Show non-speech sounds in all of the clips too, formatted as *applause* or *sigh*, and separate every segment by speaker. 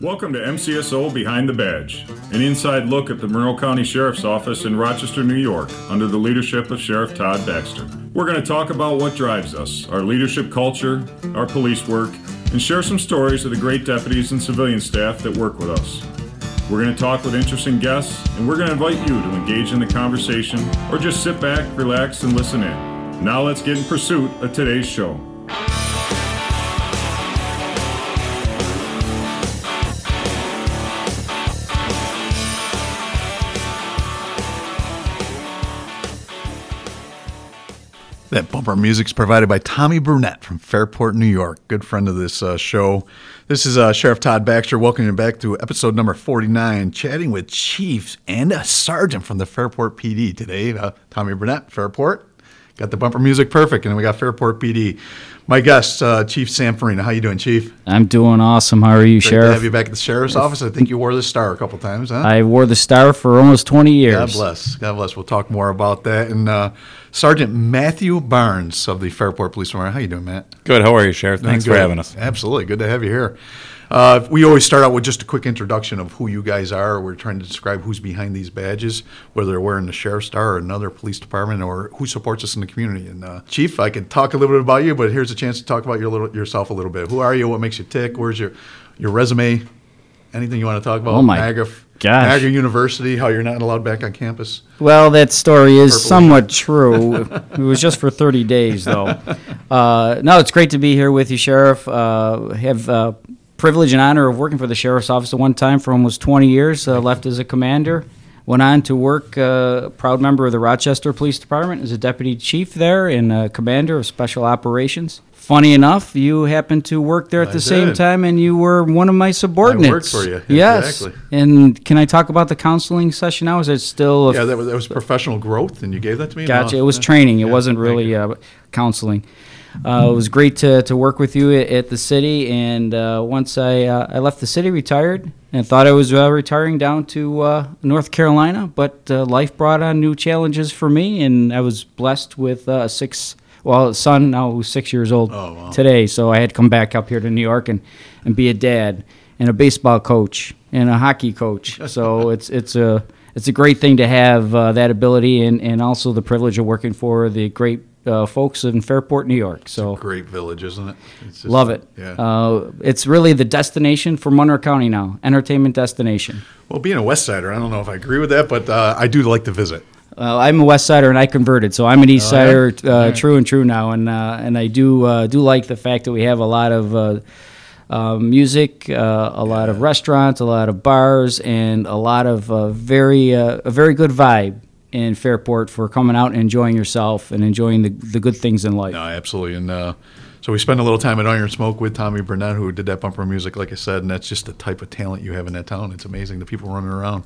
Speaker 1: Welcome to MCSO Behind the Badge, an inside look at the Monroe County Sheriff's Office in Rochester, New York, under the leadership of Sheriff Todd Baxter. We're going to talk about what drives us, our leadership culture, our police work, and share some stories of the great deputies and civilian staff that work with us. We're going to talk with interesting guests, and we're going to invite you to engage in the conversation or just sit back, relax, and listen in. Now let's get in pursuit of today's show.
Speaker 2: That bumper music is provided by Tommy Burnett from Fairport, New York. Good friend of this uh, show. This is uh, Sheriff Todd Baxter. Welcome you back to episode number 49, chatting with chiefs and a sergeant from the Fairport PD today. Uh, Tommy Burnett, Fairport. Got the bumper music perfect, and we got Fairport PD. My guest, uh, Chief Sam Farina. How you doing, Chief?
Speaker 3: I'm doing awesome. How are you,
Speaker 2: Great
Speaker 3: Sheriff?
Speaker 2: to have you back at the sheriff's office. I think you wore the star a couple times, huh?
Speaker 3: I wore the star for almost 20 years.
Speaker 2: God bless. God bless. We'll talk more about that. And uh, Sergeant Matthew Barnes of the Fairport Police Department. How you doing, Matt?
Speaker 4: Good. How are you, Sheriff? Thanks for having us.
Speaker 2: Absolutely. Good to have you here. Uh, we always start out with just a quick introduction of who you guys are. We're trying to describe who's behind these badges, whether they're wearing the sheriff's star or another police department, or who supports us in the community. And uh, Chief, I can talk a little bit about you, but here's a chance to talk about your little, yourself a little bit. Who are you? What makes you tick? Where's your your resume? Anything you want to talk about?
Speaker 3: Oh, my
Speaker 2: MAGA,
Speaker 3: gosh.
Speaker 2: MAGA University. How you're not allowed back on campus?
Speaker 3: Well, that story is
Speaker 2: Purple.
Speaker 3: somewhat true. *laughs* it was just for 30 days, though. *laughs* Uh, no, it's great to be here with you, Sheriff. Uh, have uh, privilege and honor of working for the Sheriff's Office at one time for almost 20 years. Uh, left as a commander. Went on to work, uh, proud member of the Rochester Police Department as a deputy chief there and commander of special operations. Funny enough, you happened to work there at
Speaker 2: I
Speaker 3: the same time, and you were one of my subordinates.
Speaker 2: I worked for you,
Speaker 3: Yes.
Speaker 2: exactly.
Speaker 3: And can I talk about the counseling session now? Is it still a
Speaker 2: Yeah, that was, that was professional growth, and you gave that to me.
Speaker 3: Gotcha.
Speaker 2: No,
Speaker 3: It was
Speaker 2: yeah.
Speaker 3: training. It
Speaker 2: Yeah,
Speaker 3: wasn't really uh, counseling. Uh, it was great to, to work with you at, at the city. And uh, once I uh, I left the city, retired, and thought I was uh, retiring down to uh, North Carolina, but uh, life brought on new challenges for me, and I was blessed with uh, a six. Well, son now who's six years old
Speaker 2: Oh, wow.
Speaker 3: today, so I had to come back up here to New York and, and be a dad and a baseball coach and a hockey coach. So *laughs* it's it's a it's a great thing to have uh, that ability and, and also the privilege of working for the great uh, folks in Fairport, New York. So
Speaker 2: Great village, isn't it? Just-
Speaker 3: love it.
Speaker 2: Yeah.
Speaker 3: Uh, it's really the destination for Monroe County now, entertainment destination.
Speaker 2: well, being a West Sider, I don't know if I agree with that, but uh, I do like to visit.
Speaker 3: Uh, I'm a West Sider and I converted, so I'm an East
Speaker 2: Oh?
Speaker 3: Sider, uh, true and true now, and uh, and I do uh, do like the fact that we have a lot of uh, uh, music, uh, a lot of restaurants, a lot of bars, and a lot of uh, very uh, a very good vibe in Fairport for coming out and enjoying yourself and enjoying the the good things in life.
Speaker 2: No, absolutely. And uh, so we spent a little time at Iron Smoke with Tommy Burnett, who did that bumper music, like I said, and that's just the type of talent you have in that town. It's amazing, the people running around.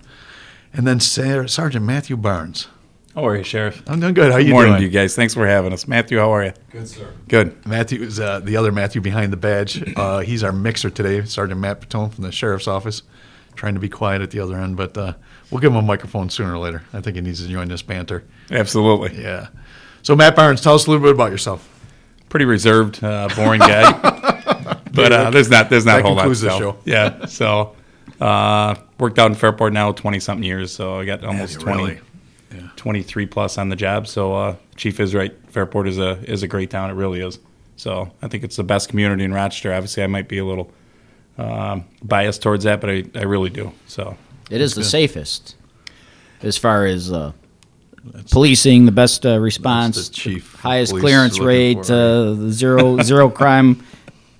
Speaker 2: And then Sar- Sergeant Matthew Barnes.
Speaker 4: How are you, Sheriff?
Speaker 2: I'm doing good. How are you
Speaker 4: Morning
Speaker 2: doing?
Speaker 4: to you guys. Thanks for having us. Matthew, how are you? Good, sir. Good.
Speaker 2: Matthew is uh, the other Matthew behind the badge. Uh, he's our mixer today, Sergeant Matt Patone from the Sheriff's Office. Trying to be quiet at the other end, but uh, we'll give him a microphone sooner or later. I think he needs to join this banter.
Speaker 4: Absolutely.
Speaker 2: Yeah. So, Matt Barnes, tell us a little bit about yourself.
Speaker 4: Pretty reserved, uh, boring guy. *laughs* but uh, there's not there's not
Speaker 2: That
Speaker 4: a whole lot.
Speaker 2: concludes the
Speaker 4: so,
Speaker 2: show.
Speaker 4: Yeah. So uh, worked out in Fairport now 20 something years. So I got almost 20,
Speaker 2: really?
Speaker 4: 23 plus on the job. So uh, Chief is right. Fairport is a is a great town. It really is. So I think it's the best community in Rochester. Obviously, I might be a little um, biased towards that, but I, I really do. So
Speaker 3: It is the safest as far as uh, policing, the best uh, response,
Speaker 2: That's the chief of
Speaker 3: highest clearance rate, uh, the zero zero crime.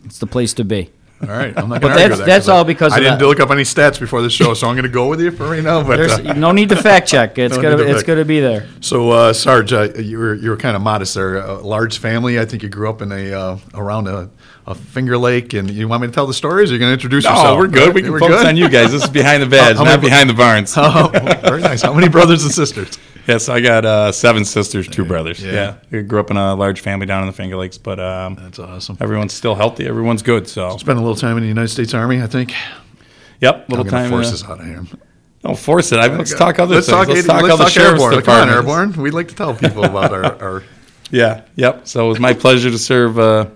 Speaker 3: It's the place to be.
Speaker 2: All right, I'm not
Speaker 3: But
Speaker 2: going to argue
Speaker 3: that's-
Speaker 2: with that.
Speaker 3: that's
Speaker 2: 'cause I-
Speaker 3: all because
Speaker 2: I
Speaker 3: of
Speaker 2: didn't
Speaker 3: that.
Speaker 2: look up any stats before the show, so I'm going to go with you for right now. But
Speaker 3: There's
Speaker 2: uh,
Speaker 3: no need to fact check. *laughs* It's
Speaker 2: No
Speaker 3: gonna
Speaker 2: to
Speaker 3: it's
Speaker 2: fact-
Speaker 3: gonna be there.
Speaker 2: so, uh, Sarge, uh, you were you were kind of modest there. A large family. I think you grew up in a uh, around a, a Finger Lake, and you want me to tell the stories? You're going to introduce
Speaker 4: no,
Speaker 2: yourself?
Speaker 4: we're good. We can
Speaker 2: We're
Speaker 4: focus
Speaker 2: good?
Speaker 4: on you guys. This is behind the badge, *laughs*
Speaker 2: How
Speaker 4: not
Speaker 2: many-
Speaker 4: behind the barns. *laughs*
Speaker 2: Oh, very nice. How many brothers and sisters?
Speaker 4: Yes, I got uh, seven sisters, two brothers.
Speaker 2: yeah.
Speaker 4: Yeah. we grew up in a large family down in the Finger Lakes, but um,
Speaker 2: That's awesome.
Speaker 4: everyone's still healthy. Everyone's good. So,
Speaker 2: Spent a little time in the United States Army, I think.
Speaker 4: yep, little
Speaker 2: I'm
Speaker 4: time.
Speaker 2: force
Speaker 4: uh,
Speaker 2: this out of here.
Speaker 4: Don't force it. I, let's talk other
Speaker 2: let's
Speaker 4: things.
Speaker 2: Talk,
Speaker 4: let's talk
Speaker 2: let's
Speaker 4: other
Speaker 2: talk
Speaker 4: sheriff's
Speaker 2: airborne. Come on, airborne. We'd like to tell people *laughs* about our, our
Speaker 4: Yeah, yep. So it was my pleasure to serve, uh,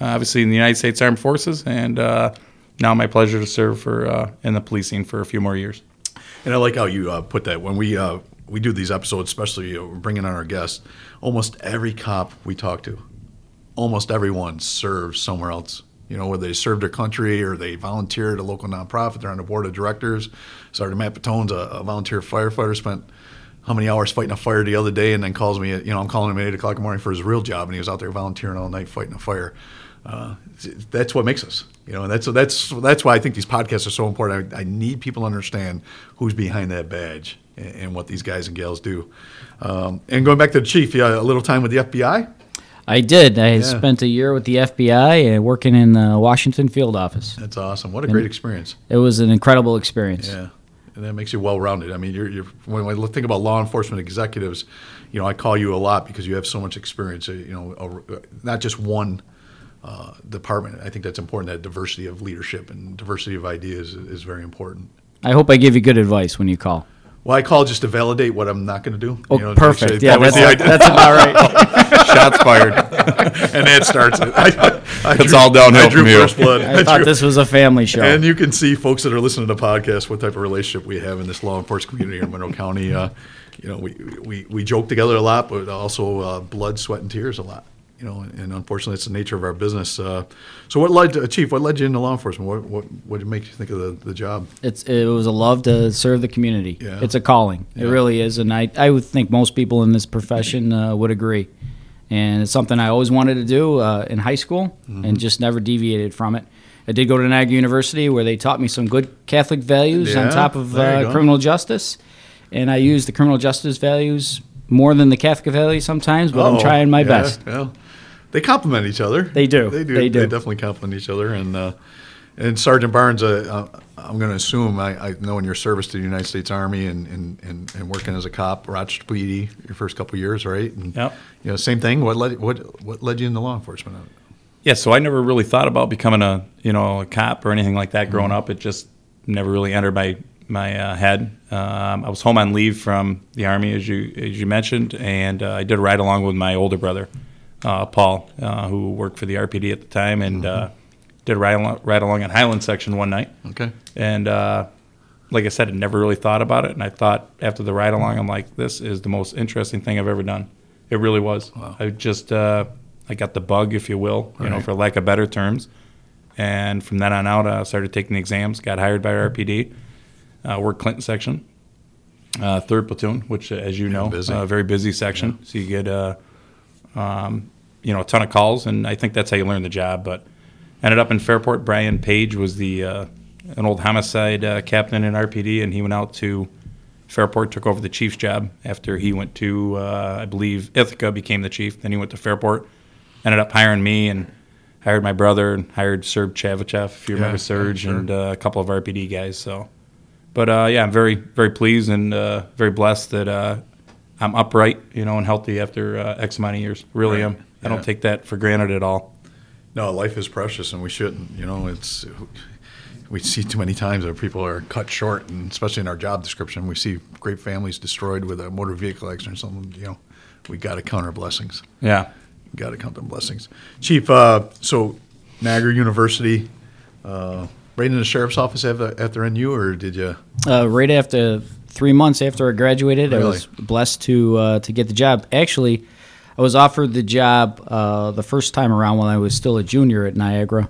Speaker 4: obviously, in the United States Armed Forces, and uh, now my pleasure to serve for uh, in the policing for a few more years.
Speaker 2: And I like how you uh, put that when we uh, we do these episodes, especially uh, bringing on our guests. Almost every cop we talk to, almost everyone serves somewhere else. You know, whether they serve their country or they volunteer at a local nonprofit, they're on the board of directors. Sergeant Matt Patone's a, a volunteer firefighter, spent how many hours fighting a fire the other day, and then calls me. At, you know, I'm calling him at eight o'clock in the morning for his real job, and he was out there volunteering all night fighting a fire. Uh, that's what makes us, you know, and that's that's that's why I think these podcasts are so important. I, I need people to understand who's behind that badge and, and what these guys and gals do. Um, and going back to the chief, yeah, a little time with the FBI.
Speaker 3: I did. I spent a year with the FBI uh, working in the Washington field office.
Speaker 2: That's awesome. What a great experience.
Speaker 3: It was an incredible experience.
Speaker 2: Yeah, and that makes you well-rounded. I mean, you're, you're when I think about law enforcement executives, you know, I call you a lot because you have so much experience. uh, You know, a- not just one uh, department. I think that's important. That diversity of leadership and diversity of ideas is, is very important.
Speaker 3: I hope I give you good advice when you call.
Speaker 2: Well, I call just to validate what I'm not going to do.
Speaker 3: Oh,
Speaker 2: You know,
Speaker 3: perfect.
Speaker 2: say,
Speaker 3: Yeah,
Speaker 2: "That was
Speaker 3: that's,
Speaker 2: the
Speaker 3: that's about right. *laughs*
Speaker 4: Shots fired. *laughs*
Speaker 2: and that starts it. I, I
Speaker 4: It's
Speaker 2: drew-
Speaker 4: all downhill
Speaker 2: I drew
Speaker 4: from you.
Speaker 2: first blood.
Speaker 3: I thought *laughs* this was a family show.
Speaker 2: And you can see folks that are listening to the podcast what type of relationship we have in this law enforcement community here in Monroe County. Uh, you know, we, we, we joke together a lot, but also uh, blood, sweat, and tears a lot. You know, and unfortunately, it's the nature of our business. Uh, so, what led to, Chief? What led you into law enforcement? What what what did make you think of the, the job?
Speaker 3: It's it was a love to serve the community.
Speaker 2: Yeah.
Speaker 3: It's a calling. It really is, and I I would think most people in this profession uh, would agree. And it's something I always wanted to do uh, in high school,
Speaker 2: Mm-hmm.
Speaker 3: and just never deviated from it. I did go to Niagara University, where they taught me some good Catholic values
Speaker 2: Yeah,
Speaker 3: on top of uh, criminal justice, and I use the criminal justice values more than the Catholic values sometimes. But I'm trying my
Speaker 2: Yeah,
Speaker 3: best.
Speaker 2: Well, they complement each other.
Speaker 3: They do.
Speaker 2: They do.
Speaker 3: They do.
Speaker 2: definitely complement each other. And uh, and Sergeant Barnes, uh, uh, I'm going to assume I, I know in your service to the United States Army and, and, and, and working as a cop, Rochester PD, your first couple of years, right? And,
Speaker 4: Yep.
Speaker 2: You know, same thing. What led what what led you into law enforcement?
Speaker 4: Yeah, so I never really thought about becoming a you know a cop or anything like that
Speaker 2: Mm-hmm.
Speaker 4: growing up. It just never really entered my my uh, head. Um, I was home on leave from the army, as you as you mentioned, and uh, I did a ride along with my older brother, uh, Paul, uh, who worked for the RPD at the time, and uh, did a ride along, ride along at Highland section one night.
Speaker 2: Okay.
Speaker 4: And uh, like I said, I never really thought about it. And I thought after the ride along, I'm like, this is the most interesting thing I've ever done. It really was. I just, uh, I got the bug, if you will, you know,
Speaker 2: Right.
Speaker 4: for lack of better terms. And from then on out, I started taking the exams, got hired by RPD, uh, worked Clinton section, uh, third platoon, which, uh, as you know,
Speaker 2: busy.
Speaker 4: a very busy section. So you get, uh, um, you know, a ton of calls, and I think that's how you learn the job. But ended up in Fairport. Brian Page was the uh, an old homicide uh, captain in RPD, and he went out to Fairport, took over the chief's job after he went to, uh, I believe, Ithaca, became the chief. Then he went to Fairport, ended up hiring me and hired my brother and hired Serb Chavichev, if you remember
Speaker 2: yeah,
Speaker 4: Serge,
Speaker 2: sure.
Speaker 4: and uh, a couple of RPD guys. So, but uh, yeah, I'm very, very pleased and uh, very blessed that uh, I'm upright, you know, and healthy after uh, X amount of years. Really
Speaker 2: Right.
Speaker 4: am. I
Speaker 2: Yeah.
Speaker 4: don't take that for granted at all.
Speaker 2: No, life is precious, and we shouldn't. You know, it's we see too many times that people are cut short, and especially in our job description, we see great families destroyed with a motor vehicle accident or something. You know, we got to count our blessings.
Speaker 4: Yeah.
Speaker 2: We got to count them blessings. Chief, uh, so Niagara University, uh, right in the sheriff's office after, after NU, or did you?
Speaker 3: Uh, right after three months after I graduated, I was blessed to uh, to get the job. Actually, I was offered the job uh, the first time around when I was still a junior at Niagara.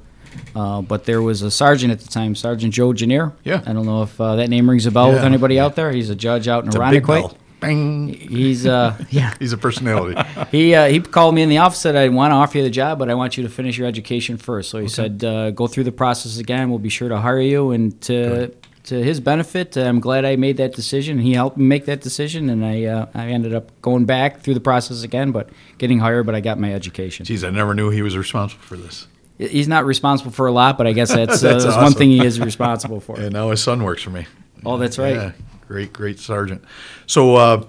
Speaker 3: Uh, but there was a sergeant at the time, Sergeant Joe Janier.
Speaker 2: Yeah.
Speaker 3: I don't know if uh, that name rings a bell with
Speaker 2: Yeah.
Speaker 3: anybody out there. He's a judge out in
Speaker 2: It's a big
Speaker 3: Irondequoit.
Speaker 2: bell. Bang.
Speaker 3: He's uh, *laughs* yeah.
Speaker 2: He's a personality. *laughs*
Speaker 3: He uh, he called me in the office and said I want to offer you the job, but I want you to finish your education first. So he said uh, go through the process again. We'll be sure to hire you. And to to his benefit, I'm glad I made that decision. He helped me make that decision, and I uh, I ended up going back through the process again, but getting hired. But I got my education.
Speaker 2: Geez, I never knew he was responsible for this.
Speaker 3: He's not responsible for a lot, but I guess *laughs* that's, uh,
Speaker 2: That's
Speaker 3: that's one thing he is responsible for. *laughs*
Speaker 2: And now his son works for me.
Speaker 3: Oh, that's right.
Speaker 2: Yeah, great, great sergeant. So, uh,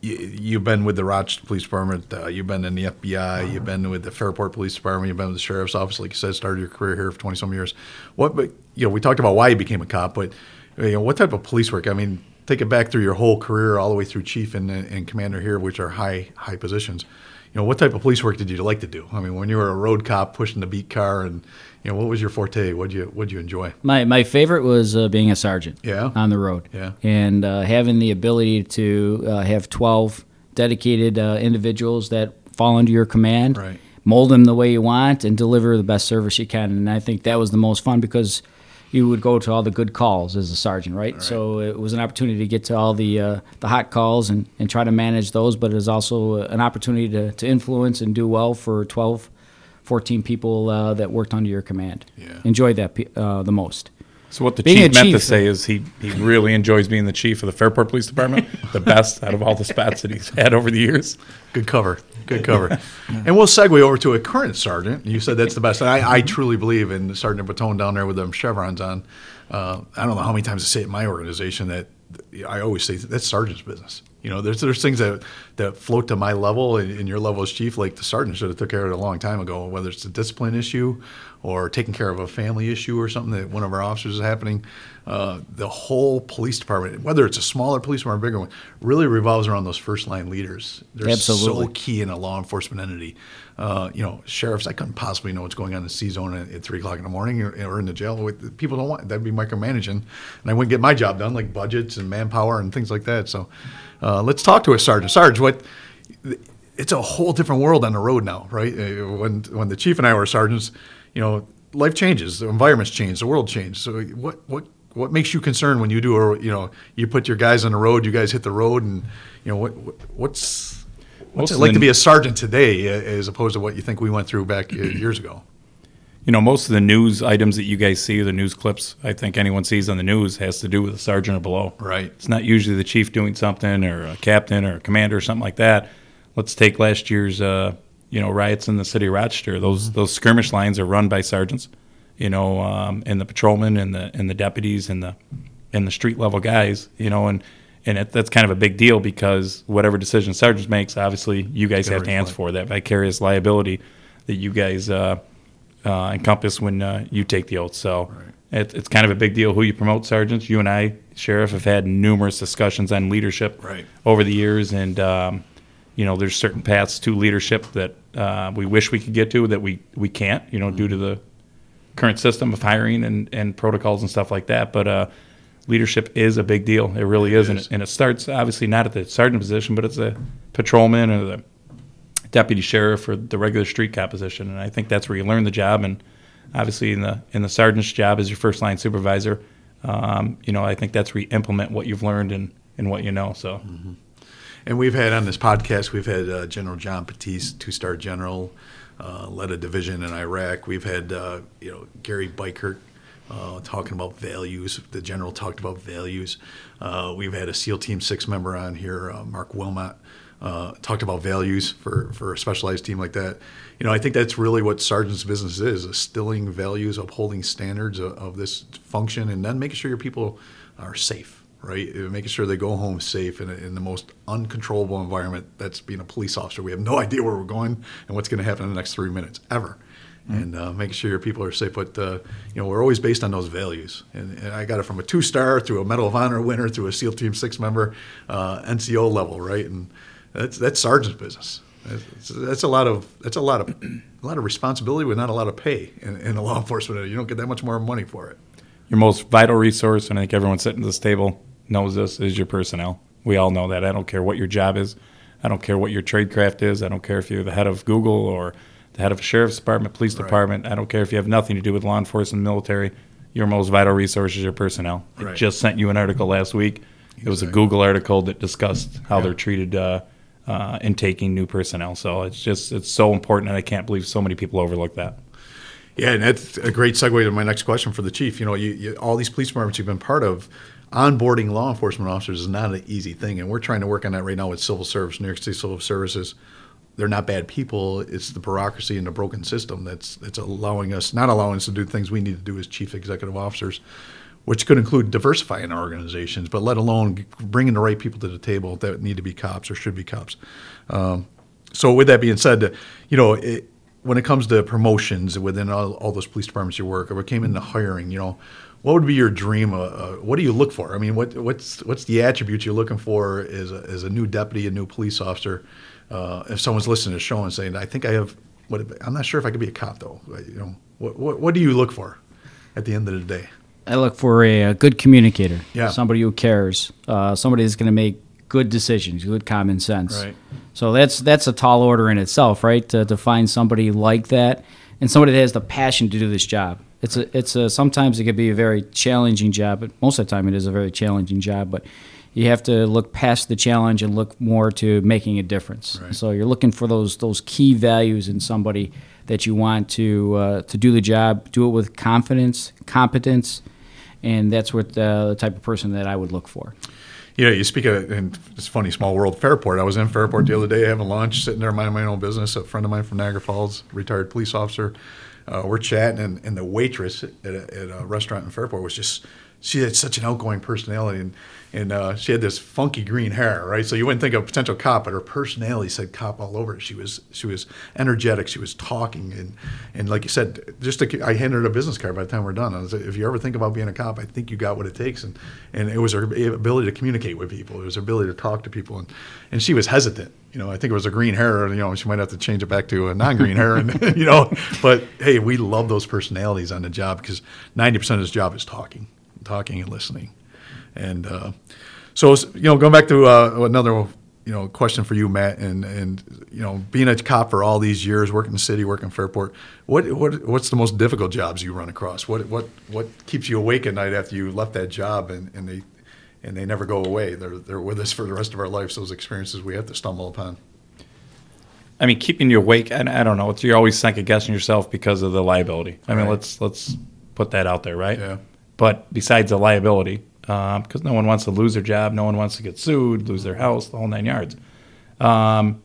Speaker 2: you, you've been with the Rochester Police Department. Uh, you've been in the FBI. You've been with the Fairport Police Department. You've been with the sheriff's office, like you said. Started your career here for twenty some years. What? But you know, we talked about why you became a cop, but you know, what type of police work? I mean, take it back through your whole career, all the way through chief and, and commander here, which are high high positions. You know, what type of police work did you like to do? I mean, when you were a road cop pushing the beat car, and you know, what was your forte? What you what you enjoy?
Speaker 3: My my favorite was uh, being a sergeant.
Speaker 2: Yeah.
Speaker 3: On the road.
Speaker 2: Yeah.
Speaker 3: And uh, having the ability to uh, have twelve dedicated uh, individuals that fall under your command,
Speaker 2: Right.
Speaker 3: mold them the way you want, and deliver the best service you can. And I think that was the most fun because you would go to all the good calls as a sergeant, right? So it was an opportunity to get to all the uh, the hot calls and, and try to manage those, but it was also an opportunity to, to influence and do well for 12, 14 people uh, that worked under your command.
Speaker 2: Yeah.
Speaker 3: Enjoyed that uh, the most.
Speaker 4: So what the
Speaker 3: Being
Speaker 4: chief
Speaker 3: a
Speaker 4: meant to say is he, he really enjoys being the chief of the Fairport Police Department, the best out of all the spots that he's had over the years.
Speaker 2: Good cover. Good cover. and we'll segue over to a current sergeant. You said that's the best. And I, I truly believe in Sergeant Baton down there with them chevrons on. Uh, I don't know how many times I say it in my organization that I always say that's sergeant's business. You know, there's there's things that that float to my level and, and your level as chief, like the sergeant should have took care of it a long time ago. Whether it's a discipline issue or taking care of a family issue or something that one of our officers is happening, uh, the whole police department, whether it's a smaller police department or a bigger one, really revolves around those first line leaders. They're
Speaker 3: Absolutely.
Speaker 2: so key in a law enforcement entity. Uh, you know, sheriffs, I couldn't possibly know what's going on in the C zone at, at three o'clock in the morning or, or in the jail. With- People don't want that'd be micromanaging, and I wouldn't get my job done, like budgets and manpower and things like that. So, uh, let's talk to a sergeant. Sarge, what? It's a whole different world on the road now, right? Uh, When when the chief and I were sergeants, you know, life changes, the environments change, the world changed. So, what what what makes you concerned when you do a you know you put your guys on the road, you guys hit the road, and you know what what- what's What's it like to be a sergeant today, uh, as opposed to what you think we went through back uh, years ago?
Speaker 4: You know, most of the news items that you guys see, the news clips, I think anyone sees on the news has to do with a sergeant or below.
Speaker 2: Right.
Speaker 4: It's not usually the chief doing something or a captain or a commander or something like that. Let's take last year's, uh, you know, riots in the city of Rochester. Those those skirmish lines are run by sergeants, you know, um, and the patrolmen and the and the deputies and the and the street level guys, you know, and and it, that's kind of a big deal because whatever decision sergeants makes, obviously you guys have to answer for that vicarious liability that you guys uh, uh, encompass when uh, you take the oath. So it, it's kind of a big deal who you promote, sergeants. You and I, sheriff, have had numerous discussions on leadership
Speaker 2: Right.
Speaker 4: over the years, and um, you know there's certain paths to leadership that uh, we wish we could get to that we we can't, you know, due to the current system of hiring and, and protocols and stuff like that. But uh, leadership is a big deal. It really is, And, it, and it starts obviously not at the sergeant position, but it's a patrolman or the deputy sheriff or the regular street cop position. And I think that's where you learn the job. And obviously, in the in the sergeant's job as your first line supervisor, um, you know, I think that's where you implement what you've learned and, and what you know. So.
Speaker 2: And we've had on this podcast, we've had uh, General John Batiste, two-star general, uh, led a division in Iraq. We've had uh, you know Gary Beikirch uh, talking about values. The general talked about values. Uh, we've had a SEAL Team Six member on here, uh, Mark Wilmot, uh, talked about values for for a specialized team like that. You know, I think that's really what sergeant's business is: instilling values, upholding standards of, of this function, and then making sure your people are safe right? Uh, Making sure they go home safe in, a, in the most uncontrollable environment. That's being a police officer. We have no *laughs* idea where we're going and what's going to happen in the next three minutes ever. And uh, making sure your people are safe, but uh, you know we're always based on those values. And, and I got it from a two-star through a Medal of Honor winner through a SEAL Team Six member, uh, NCO level, right? And that's that's sergeant's business. That's, that's a lot of that's a lot of a lot of responsibility with not a lot of pay in, in a law enforcement. You don't get that much more money for it.
Speaker 4: your most vital resource, and I think everyone sitting at this table knows this, is your personnel. We all know that. I don't care what your job is. I don't care what your trade craft is. I don't care if you're the head of Google or the head of a sheriff's department, police
Speaker 2: Right.
Speaker 4: department. I don't care if you have nothing to do with law enforcement, military. Your most vital resource is your personnel. I just sent you an article last week. It was a Google article that discussed how
Speaker 2: Yeah.
Speaker 4: they're treated uh, uh, in taking new personnel. So it's just it's so important, and I can't believe so many people overlook that.
Speaker 2: Yeah, and that's a great segue to my next question for the chief. You know, you, you, all these police departments you've been part of, onboarding law enforcement officers is not an easy thing, and we're trying to work on that right now with civil service, New York State Civil Services. They're not bad people. It's the bureaucracy and the broken system that's that's allowing us, not allowing us to do things we need to do as chief executive officers, which could include diversifying our organizations, but let alone bringing the right people to the table that need to be cops or should be cops. Um, so with that being said, you know, it, when it comes to promotions within all, all those police departments you work, or it came into hiring, you know, what would be your dream? Uh, uh, what do you look for? I mean, what what's what's the attributes you're looking for as a, as a new deputy, a new police officer? uh, if someone's listening to the show and saying, "I think I have," what I'm not sure if I could be a cop though. You know, what what, what do you look for at the end of the day?
Speaker 3: I look for a, a good communicator.
Speaker 2: Yeah.
Speaker 3: Somebody who cares. Uh, somebody that's going to make good decisions, good common sense.
Speaker 2: Right.
Speaker 3: So that's that's a tall order in itself, right? To, to find somebody like that and somebody that has the passion to do this job. It's a it's a sometimes it can be a very challenging job, but most of the time it is a very challenging job. But you have to look past the challenge and look more to making a difference.
Speaker 2: Right.
Speaker 3: So you're looking for those those key values in somebody that you want to uh, to do the job, do it with confidence, competence, and that's what uh, the type of person that I would look for.
Speaker 2: You know, you speak of, and it's funny, small world, Fairport. I was in Fairport the other day having lunch, sitting there minding my own business. A friend of mine from Niagara Falls, retired police officer, uh, we're chatting, and, and the waitress at a, at a restaurant in Fairport was just, she had such an outgoing personality, and and uh, she had this funky green hair, right? So you wouldn't think of a potential cop, but her personality said cop all over. She was she was energetic, she was talking, and and like you said, just to, I handed her a business card by the time we're done. I was like, if you ever think about being a cop, I think you got what it takes, and and it was her ability to communicate with people, it was her ability to talk to people, and and she was hesitant. You know, I think it was a green hair. You know, she might have to change it back to a non-green hair, and *laughs* you know, but hey, we love those personalities on the job because ninety percent of this job is talking, talking and listening. And uh, so, you know, going back to uh, another, you know, question for you, Matt, and and you know, being a cop for all these years, working in the city, working in Fairport, what what what's the most difficult jobs you run across? What what what keeps you awake at night after you left that job and, and they and they never go away? They're they're with us for the rest of our lives. Those experiences we have to stumble upon.
Speaker 4: I mean, keeping you awake, and I don't know. It's, you're always second guessing yourself because of the liability. I mean, let's let's put that out there, right?
Speaker 2: Yeah.
Speaker 4: But besides the liability, because no one wants to lose their job, no one wants to get sued, lose their house, the whole nine yards. Um,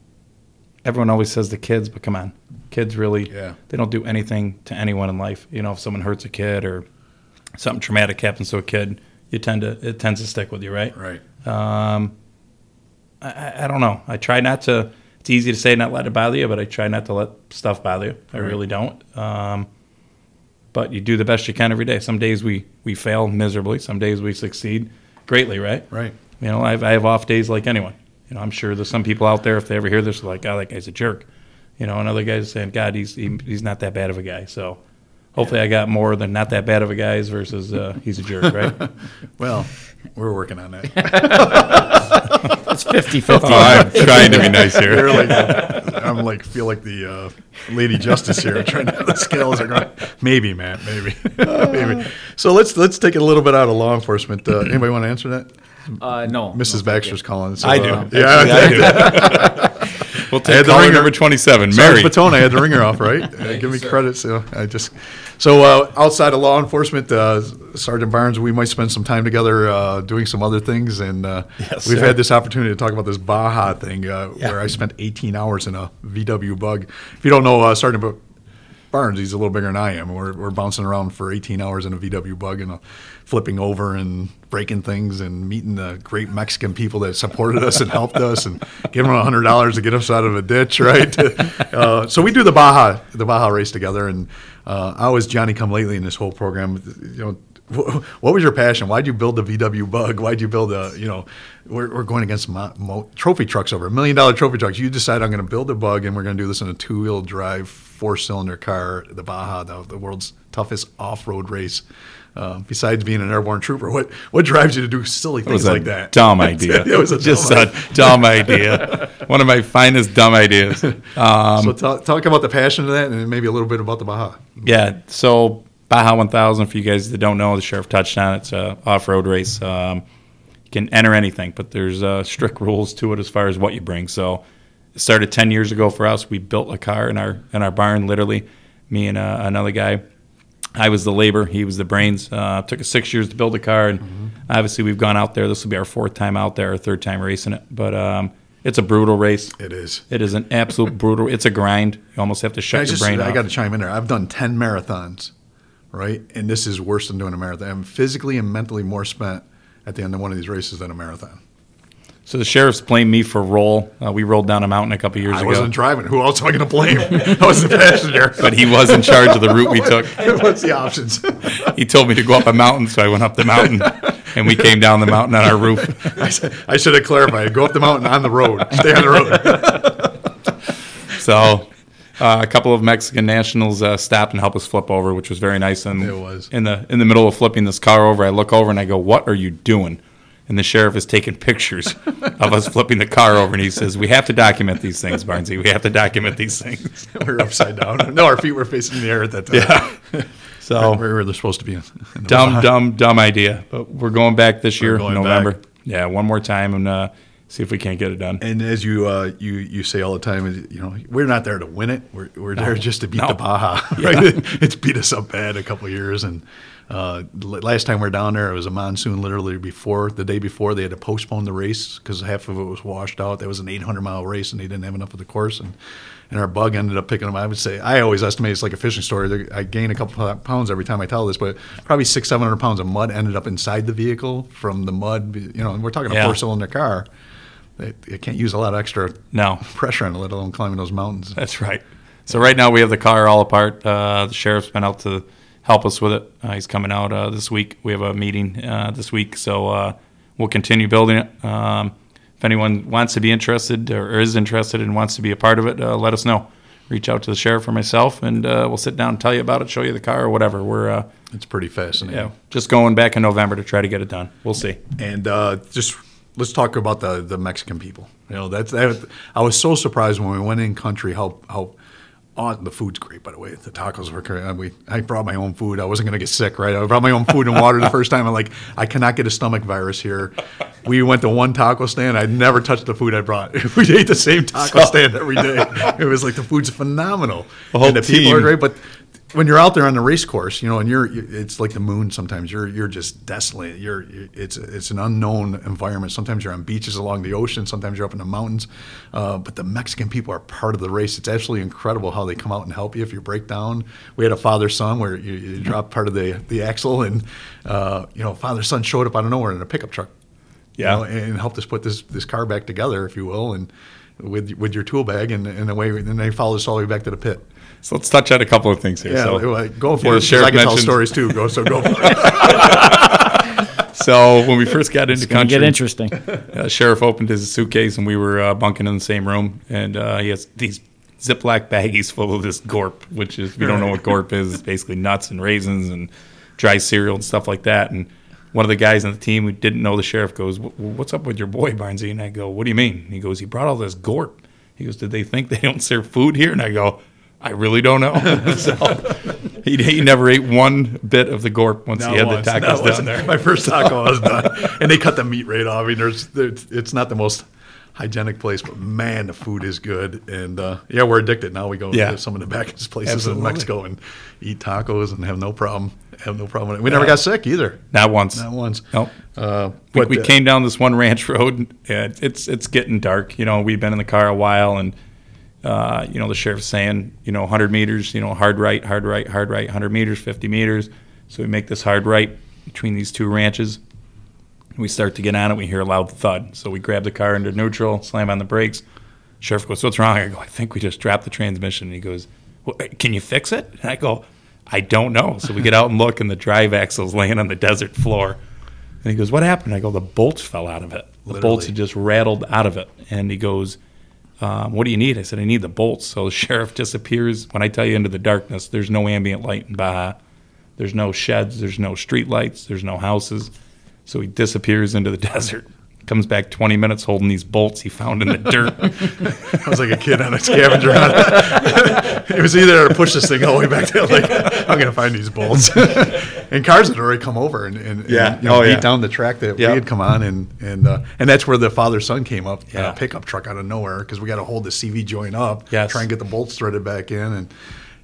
Speaker 4: everyone always says the kids, but come on, kids really
Speaker 2: Yeah.
Speaker 4: they don't do anything to anyone in life. You know, if someone hurts a kid or something traumatic happens to a kid, you tend to it tends to stick with you, right?
Speaker 2: Right.
Speaker 4: Um, I- I, I don't know. I try not to. It's easy to say not let it bother you, but I try not to let stuff bother you. I
Speaker 2: Right.
Speaker 4: really don't. Um, but you do the best you can every day. Some days we we fail miserably. Some days we succeed greatly. Right.
Speaker 2: Right.
Speaker 4: You know, I have, I have off days like anyone. You know, I'm sure there's some people out there if they ever hear this, like, "Oh, that guy's a jerk." You know, and other guys are saying, "God, he's he, he's not that bad of a guy." So. Hopefully, I got more than not that bad of a guys versus uh, he's a jerk, right? *laughs*
Speaker 2: Well, we're working on that. *laughs*
Speaker 3: It's 50 50.
Speaker 4: Oh, I'm trying to be nice here.
Speaker 2: You're like, I'm like, feel like the uh, Lady Justice here, trying to the scales are going. Maybe, Matt, maybe, *laughs* maybe. So let's let's take it a little bit out of law enforcement. Uh, anybody want to answer that?
Speaker 3: Uh, no.
Speaker 2: Mrs. Baxter's calling. So,
Speaker 4: I do.
Speaker 2: uh, yeah,
Speaker 4: Actually,
Speaker 2: I
Speaker 4: I
Speaker 2: do. *laughs*
Speaker 4: We'll
Speaker 2: I had the
Speaker 4: caller
Speaker 2: ringer.
Speaker 4: number 27,
Speaker 2: Sorry,
Speaker 4: Mary.
Speaker 2: Batone, I had the ringer off, right? *laughs* Uh, give me credit. So I just so uh, outside of law enforcement, uh, Sergeant Barnes, we might spend some time together uh, doing some other things, and uh,
Speaker 4: Yes,
Speaker 2: we've
Speaker 4: sir.
Speaker 2: had this opportunity to talk about this Baja thing, uh,
Speaker 4: Yeah.
Speaker 2: where I spent 18 hours in a VW Bug. If you don't know uh, Sergeant Barnes, he's a little bigger than I am. We're, we're bouncing around for 18 hours in a VW Bug and uh, flipping over and breaking things and meeting the great Mexican people that supported us and helped us and giving them $100 to get us out of a ditch, *laughs* right? *laughs* uh, so we do the Baja, the Baja race together. And uh, I was Johnny come lately in this whole program. You know, what was your passion? Why'd you build the VW Bug? Why'd you build a, you know, we're, we're going against mo- mo- trophy trucks over a million dollar trophy trucks. You decide I'm going to build a Bug and we're going to do this in a two wheel drive, four cylinder car, the Baja, the, the world's toughest off road race. Uh, besides being an airborne trooper, what what drives you to do silly things like that?
Speaker 4: dumb *laughs* idea.
Speaker 2: it was a
Speaker 4: just
Speaker 2: dumb
Speaker 4: a *laughs* dumb idea. One of my finest dumb ideas. *laughs* Um,
Speaker 2: so talk, talk about the passion of that and maybe a little bit about the Baja.
Speaker 4: yeah. So Baja 1000, for you guys that don't know, the sheriff touched on it. It's a off-road race. Um, you can enter anything, but there's uh, strict rules to it as far as what you bring. So it started 10 years ago for us. We built a car in our in our barn, literally. Me and uh, another guy. I was the labor, he was the brains. Uh, took us six years to build a car, and obviously we've gone out there. This will be our fourth time out there, our third time racing it. But um, it's a brutal race.
Speaker 2: It is.
Speaker 4: It is an absolute *laughs* brutal. It's a grind. You almost have to
Speaker 2: I
Speaker 4: shut your
Speaker 2: just
Speaker 4: brain
Speaker 2: I got to chime in there. I've done ten marathons, right? And this is worse than doing a marathon. I'm physically and mentally more spent at the end of one of these races than a marathon.
Speaker 4: So the sheriff's blamed me for roll. Uh, we rolled down a mountain a couple years
Speaker 2: I
Speaker 4: ago, I
Speaker 2: wasn't driving. Who else am I going to blame? *laughs* I was the passenger.
Speaker 4: but he was in charge of the route we took. *laughs*
Speaker 2: What's the options?
Speaker 4: He told me to go up a mountain, so I went up the mountain, and we came down the mountain on our roof. *laughs*
Speaker 2: I, said, I should have clarified. Go up the mountain on the road. Stay on the road.
Speaker 4: so uh, a couple of Mexican nationals uh, stopped and helped us flip over, which was very nice. And
Speaker 2: It was.
Speaker 4: in the in the middle of flipping this car over. I look over and I go, "What are you doing?" And the sheriff is taking pictures of us flipping the car over, and he says, "We have to document these things, Barnesy. We have to document these things."
Speaker 2: we *laughs* were upside down. No, our feet were facing the air at that time. Yeah. *laughs*
Speaker 4: So
Speaker 2: Where they're supposed to be. In, in the
Speaker 4: dumb, dumb, dumb idea. But we're going back this year,
Speaker 2: going
Speaker 4: November.
Speaker 2: back.
Speaker 4: Yeah, one more time and uh, see if we can't get it done.
Speaker 2: And as you uh, you you say all the time, you know, we're not there to win it. We're, we're there just to beat
Speaker 4: No.
Speaker 2: the Baja. *laughs* Right? it's beat us up bad a couple of years. And uh, last time we were down there, it was a monsoon. Literally before the day before, they had to postpone the race because half of it was washed out. That was an 800 mile race, and they didn't have enough of the course. And and our bug ended up picking them. I would say I always estimate it's like a fishing story. I gain a couple pounds every time I tell this, but probably six, seven hundred pounds of mud ended up inside the vehicle from the mud. You know, and we're talking a
Speaker 4: Yeah.
Speaker 2: four cylinder car. It, can't use a lot of extra
Speaker 4: No,
Speaker 2: pressure on it, let alone climbing those mountains.
Speaker 4: That's right. So right now we have the car all apart. Uh, the sheriff's been out to help us with it. Uh, he's coming out uh, this week. We have a meeting uh, this week, so uh, we'll continue building it. Um, if anyone wants to be interested or is interested and wants to be a part of it, uh, let us know. Reach out to the sheriff or myself, and uh, we'll sit down and tell you about it, show you the car or whatever. We're uh,
Speaker 2: It's pretty fascinating.
Speaker 4: yeah, just going back in November to try to get it done. We'll see.
Speaker 2: And uh, just let's talk about the the Mexican people. You know, that's that, I was so surprised when we went in country how how. Oh, the food's great, by the way. The tacos were great. I, we, I brought my own food. I wasn't going to get sick, right? I brought my own food and water the first time. I'm like, I cannot get a stomach virus here. We went to one taco stand. I never touched the food I brought. *laughs* We ate the same taco *laughs* stand every day. It was like the food's phenomenal.
Speaker 4: The whole
Speaker 2: and the people are great, but when you're out there on the race course, you know, and you're, it's like the moon. Sometimes you're you're just desolate. You're it's it's an unknown environment. Sometimes you're on beaches along the ocean. Sometimes you're up in the mountains. Uh, but the Mexican people are part of the race. It's absolutely incredible how they come out and help you if you break down. We had a father son where you, you drop part of the the axle, and uh, you know, father son showed up out of nowhere in a pickup truck. you
Speaker 4: Yeah.
Speaker 2: know, and helped us put this this car back together, if you will, and with with your tool bag, and and away, and they followed us all the way back to the pit.
Speaker 4: So let's touch on a couple of things here.
Speaker 2: Yeah,
Speaker 4: so,
Speaker 2: well, go for
Speaker 4: Yeah,
Speaker 2: it.
Speaker 4: the
Speaker 2: 'cause
Speaker 4: sheriff
Speaker 2: I can tell stories too. Go so go for it. *laughs*
Speaker 4: so when we first got into
Speaker 3: It's going to
Speaker 4: country,
Speaker 3: get interesting.
Speaker 4: uh, sheriff opened his suitcase and we were uh, bunking in the same room and uh, he has these ziploc baggies full of this gorp which is if you don't know what gorp is it's basically nuts and raisins and dry cereal and stuff like that and one of the guys on the team who didn't know the sheriff goes what's up with your boy barnesy and i go what do you mean he goes he brought all this gorp he goes did they think they don't serve food here and i go I really don't know. *laughs* *laughs* so he, he never ate one bit of the gorp once he had
Speaker 2: once.
Speaker 4: the tacos down there.
Speaker 2: My first *laughs* taco was done, and they cut the meat right off. I mean, there's, there's it's not the most hygienic place, but man, the food is good. And uh, yeah, we're addicted now. We go
Speaker 4: Yeah.
Speaker 2: to some of the backest places
Speaker 4: Absolutely.
Speaker 2: in Mexico and eat tacos and have no problem. Have no problem. with it. We never got sick either.
Speaker 4: Not once.
Speaker 2: Not once.
Speaker 4: Nope.
Speaker 2: Uh,
Speaker 4: we,
Speaker 2: but,
Speaker 4: we
Speaker 2: uh,
Speaker 4: came down this one ranch *laughs* road. And it's it's getting dark. You know, we've been in the car a while, and uh, you know the sheriff's saying, you know, 100 meters, you know, hard right, hard right, hard right, 100 meters, 50 meters. So we make this hard right between these two ranches. We start to get on it. We hear a loud thud. So we grab the car into neutral, slam on the brakes. Sheriff goes, "What's wrong?" I go, "I think we just dropped the transmission." And he goes, well, "Can you fix it?" And I go, "I don't know." So we get out and look, and the drive axle's laying on the desert floor. And he goes, "What happened?" I go, "The bolts fell out of it. The bolts had just rattled out of it." And he goes, um, "What do you need?" I said, "I need the bolts." So the *laughs* sheriff disappears. When I tell you into the darkness, there's no ambient light in Baja. There's no sheds. There's no street lights. There's no houses. So he disappears into the *laughs* desert. Comes back 20 minutes holding these bolts he found in the dirt. *laughs*
Speaker 2: I was like a kid on a scavenger hunt. *laughs* it was either to push this thing all the way back to like *laughs* I'm gonna find these bolts. and cars had already come over and, and, and, you know,
Speaker 4: Oh,
Speaker 2: beat
Speaker 4: yeah.
Speaker 2: down the track that
Speaker 4: Yeah.
Speaker 2: we had come on and and uh, and that's where the father son came up in
Speaker 4: Yeah.
Speaker 2: a pickup truck out of nowhere because we got to hold the CV joint up,
Speaker 4: Yes.
Speaker 2: try and get the bolts threaded back in and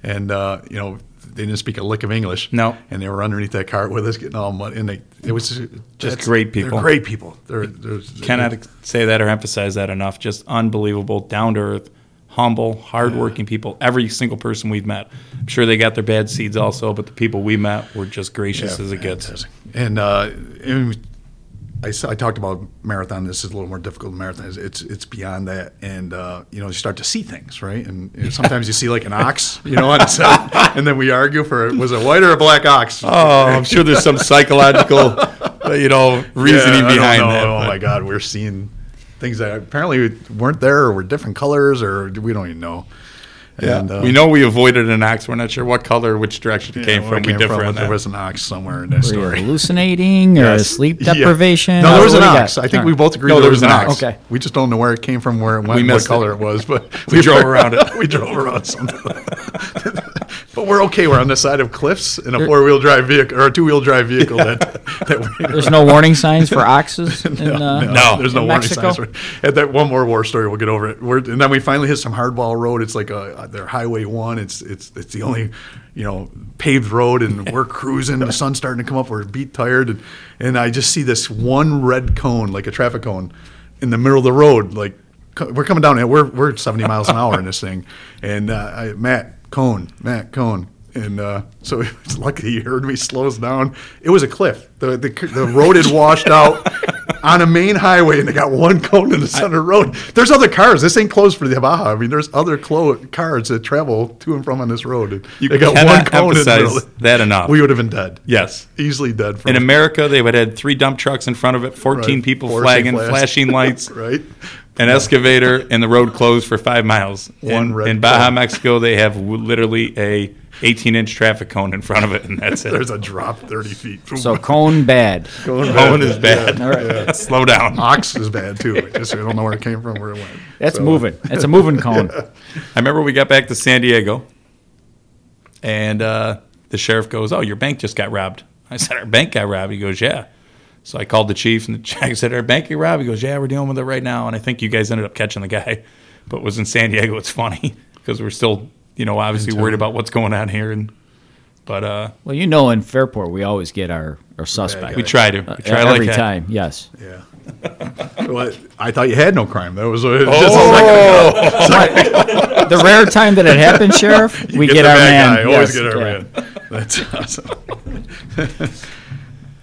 Speaker 2: and uh, you know. They didn't speak a lick of English.
Speaker 4: No.
Speaker 2: and they were underneath that cart with us, getting all mud. And they, it was just
Speaker 4: great people.
Speaker 2: They're great people. They're, they're
Speaker 4: Cannot ex- say that or emphasize that enough. Just unbelievable, down to earth, humble, hardworking people. Every single person we've met. I'm sure they got their bad seeds also, but the people we met were just gracious as it gets.
Speaker 2: And, uh, and I, I talked about marathon. This is a little more difficult than marathon. It's it's, it's beyond that, and uh, you know you start to see things, right? And you know, sometimes you see like an ox, you know, on side, *laughs* and then we argue for was it white or a black ox?
Speaker 4: Oh, I'm sure there's some psychological, uh, you know, reasoning
Speaker 2: Yeah,
Speaker 4: behind that.
Speaker 2: Oh
Speaker 4: but-
Speaker 2: my God, we're seeing things that apparently weren't there or were different colors, or we don't even know. And, uh,
Speaker 4: we know we avoided an ox. We're not sure what color, which direction it
Speaker 2: yeah,
Speaker 4: came from.
Speaker 2: it
Speaker 4: we
Speaker 2: came
Speaker 4: differ
Speaker 2: from,
Speaker 4: on
Speaker 2: but There
Speaker 4: that.
Speaker 2: was an ox somewhere in that
Speaker 3: Were you
Speaker 2: story.
Speaker 3: hallucinating or
Speaker 2: Yes.
Speaker 3: sleep
Speaker 2: Yeah.
Speaker 3: deprivation?
Speaker 2: No, there was an
Speaker 3: do
Speaker 2: ox. I think
Speaker 3: All
Speaker 2: we both agreed
Speaker 4: No,
Speaker 2: there,
Speaker 4: there
Speaker 2: was
Speaker 4: was
Speaker 2: an
Speaker 4: an
Speaker 2: ox.
Speaker 3: ox. Okay.
Speaker 2: We just don't know where it came from, where it went, what color
Speaker 4: it.
Speaker 2: it was, but
Speaker 4: We drove around it. *laughs*
Speaker 2: we drove around something. But we're okay. We're on the side of cliffs in a four wheel drive vehicle or a two wheel drive vehicle. That, that *laughs*
Speaker 3: There's no warning signs for oxes *laughs* in, uh,
Speaker 4: No.
Speaker 2: there's no
Speaker 3: in
Speaker 2: warning
Speaker 3: Mexico?
Speaker 2: signs. For, at that one more war story, we'll get over it. We're, and then we finally hit some hardball road. It's like a their Highway One. It's it's it's the only you know paved road, and *laughs* we're cruising. The sun's starting to come up. We're beat tired, and and I just see this one red cone, like a traffic cone, in the middle of the road. Like we're coming down, and we're we're 70 miles an hour in this thing, and uh, I, Matt cone, Matt cone. And uh, so *laughs* it's lucky he heard me slows down. It was a cliff. The, the, the road had washed *laughs* out on a main highway, and they got one cone in the center the road. There's other cars. This ain't closed for the Baja. I mean, there's other clo- cars that travel to and from on this road.
Speaker 4: You
Speaker 2: they got one cone in the
Speaker 4: that enough.
Speaker 2: We would have been dead.
Speaker 4: yes.
Speaker 2: Easily dead. From
Speaker 4: In America, they would have had three dump trucks in front of it, 14
Speaker 2: Right.
Speaker 4: people
Speaker 2: Forcing
Speaker 4: flagging, flashing lights, *laughs*
Speaker 2: right?
Speaker 4: An excavator, and the road closed for five miles.
Speaker 2: One
Speaker 4: in, in Baja,
Speaker 2: cone.
Speaker 4: Mexico, they have literally a 18 inch traffic cone in front of it, and that's *laughs* it.
Speaker 2: There's a drop 30 feet.
Speaker 3: So cone bad.
Speaker 2: Going
Speaker 4: Cone is bad.
Speaker 3: All right.
Speaker 4: Slow down.
Speaker 2: Ox is bad too. I just I don't know where it came from, where it went.
Speaker 3: That's
Speaker 2: So-
Speaker 3: moving. That's a moving cone. *laughs*
Speaker 4: I remember we got back to San Diego, and uh, the sheriff goes, "Oh, your bank just got robbed." I said, "Our bank got robbed." He goes, "Yeah." So I called the chief, and the *laughs* chief said, "Our bank rob?" He goes, "Yeah, we're dealing with it right now." And I think you guys ended up catching the guy, *laughs* but it was in San Diego. It's funny *laughs* because we're still, you know, obviously worried about what's going on here, and but uh,
Speaker 3: Well, you know, in Fairport, we always get our, our suspect.
Speaker 4: we try to we
Speaker 3: Uh,
Speaker 4: try
Speaker 3: every
Speaker 4: like that.
Speaker 3: time. Yes.
Speaker 2: Yeah. well, I thought you had no crime. That was what
Speaker 4: Oh,
Speaker 3: The rare time that it happens, Sheriff, we get,
Speaker 2: the
Speaker 3: our
Speaker 2: bad
Speaker 3: man.
Speaker 2: guy. Always
Speaker 3: Yes,
Speaker 2: get our
Speaker 3: yeah.
Speaker 2: man. That's awesome.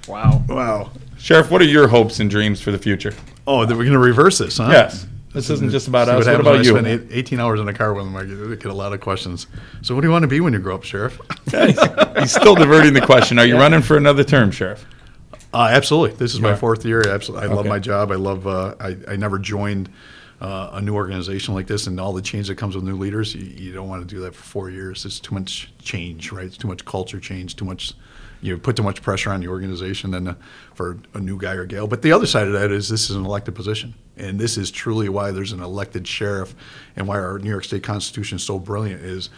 Speaker 3: Wow.
Speaker 2: Wow.
Speaker 4: Sheriff, what are your hopes and dreams for the future?
Speaker 2: Oh, then we're going to reverse this, huh?
Speaker 4: Yes, this isn't just about us. What
Speaker 2: happens
Speaker 4: about
Speaker 2: when
Speaker 4: you?
Speaker 2: I spend eight- 18 hours in a car with them. I get, a lot of questions. So, what do you want to be when you grow up, Sheriff? *laughs*
Speaker 4: He's still diverting the question. Are you running for another term, sheriff?
Speaker 2: Uh, absolutely. This is my
Speaker 4: Yeah.
Speaker 2: fourth year. Absolutely. I love my job. I love, uh, I, I never joined uh, a new organization like this and all the change that comes with new leaders. You, you don't want to do that for four years. It's too much change, right? It's too much culture change, too much, you put too much pressure on the organization than uh, for a new guy or gal. But the other side of that is this is an elected position. And this is truly why there's an elected sheriff and why our New York State Constitution is so brilliant is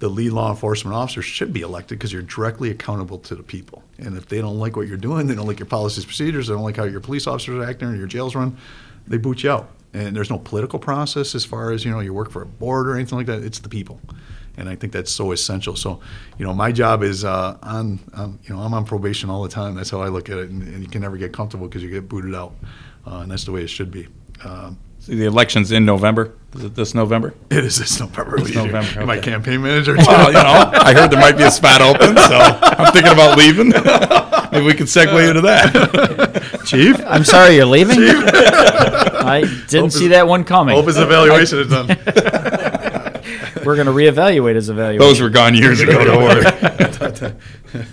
Speaker 2: the lead law enforcement officer should be elected because you're directly accountable to the people. And if they don't like what you're doing, they don't like your policies, procedures, they don't like how your police officers are acting or your jails run, they boot you out. And there's no political process as far as you know you work for a board or anything like that. It's the people, and I think that's so essential. So, you know, my job is uh, on, um, you know, I'm on probation all the time. That's how I look at it, and, and you can never get comfortable because you get booted out, uh, and that's the way it should be. Um,
Speaker 4: See, the election's in November. Is it this November?
Speaker 2: it is this November. It's
Speaker 4: November,
Speaker 2: My campaign manager.
Speaker 4: Well, you know, I heard there might be a spot open, so I'm thinking about leaving. *laughs* Maybe we can segue into that. *laughs*
Speaker 2: Chief.
Speaker 3: I'm sorry, you're leaving? I didn't see that one coming.
Speaker 2: Hope his evaluation is done. *laughs*
Speaker 3: We're going to reevaluate his evaluation.
Speaker 4: Those were gone years ago. Don't worry. *laughs*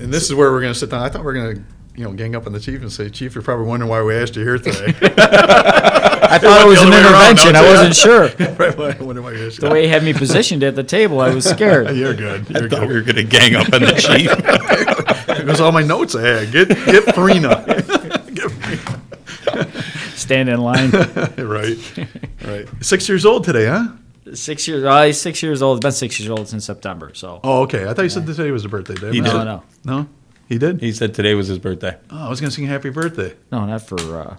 Speaker 2: And this is where we're going to sit down. I thought we are going to, you know, gang up on the chief and say, Chief, you're probably wondering why we asked you here today. *laughs*
Speaker 3: I thought it was an
Speaker 2: other way around,
Speaker 3: intervention. I wasn't sure. *laughs*
Speaker 2: Right, why- wondering why we asked you.
Speaker 3: The way he had me positioned at the table, I was scared.
Speaker 2: You're good. You're
Speaker 4: Thought we were going to gang up on the chief.
Speaker 2: It was all my notes I had. Get get Farina. Get Farina.
Speaker 3: Stand in line.
Speaker 2: right, right. Six years old today, huh?
Speaker 3: Six years. Uh, he's six years old. He's been six years old since September. So.
Speaker 2: Oh, okay. I thought you said today was his birthday. Did I
Speaker 4: He
Speaker 2: miss
Speaker 4: did.
Speaker 3: No, no,
Speaker 2: No, he did.
Speaker 4: He said today was his birthday.
Speaker 2: Oh, I was going to sing happy birthday.
Speaker 3: no, not for, uh,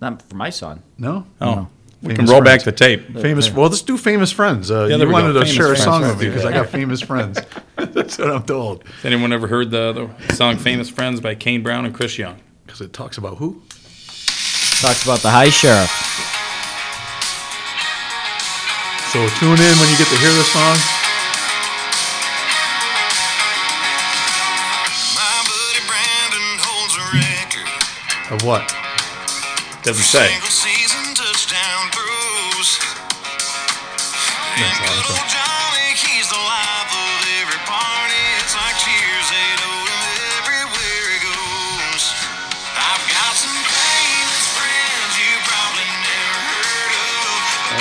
Speaker 3: not for my son.
Speaker 2: No.
Speaker 4: Oh,
Speaker 3: No.
Speaker 4: we can
Speaker 2: Famous
Speaker 4: roll
Speaker 2: friends.
Speaker 4: back the tape.
Speaker 2: Famous. Well, let's do famous friends. Uh,
Speaker 4: there
Speaker 2: you
Speaker 4: we
Speaker 2: wanted
Speaker 4: go.
Speaker 2: to
Speaker 4: Famous
Speaker 2: share a
Speaker 4: friends.
Speaker 2: song with
Speaker 4: Let's
Speaker 2: me because I got famous friends. *laughs* That's what I'm told.
Speaker 4: Has anyone ever heard the, the song "Famous Friends" by Kane Brown and Chris Young?
Speaker 2: Because it talks about who?
Speaker 3: Talks about the high sheriff.
Speaker 2: So tune in when you get to hear this song.
Speaker 5: My buddy Brandon holds a record.
Speaker 2: Of what?
Speaker 4: Doesn't say.
Speaker 5: Single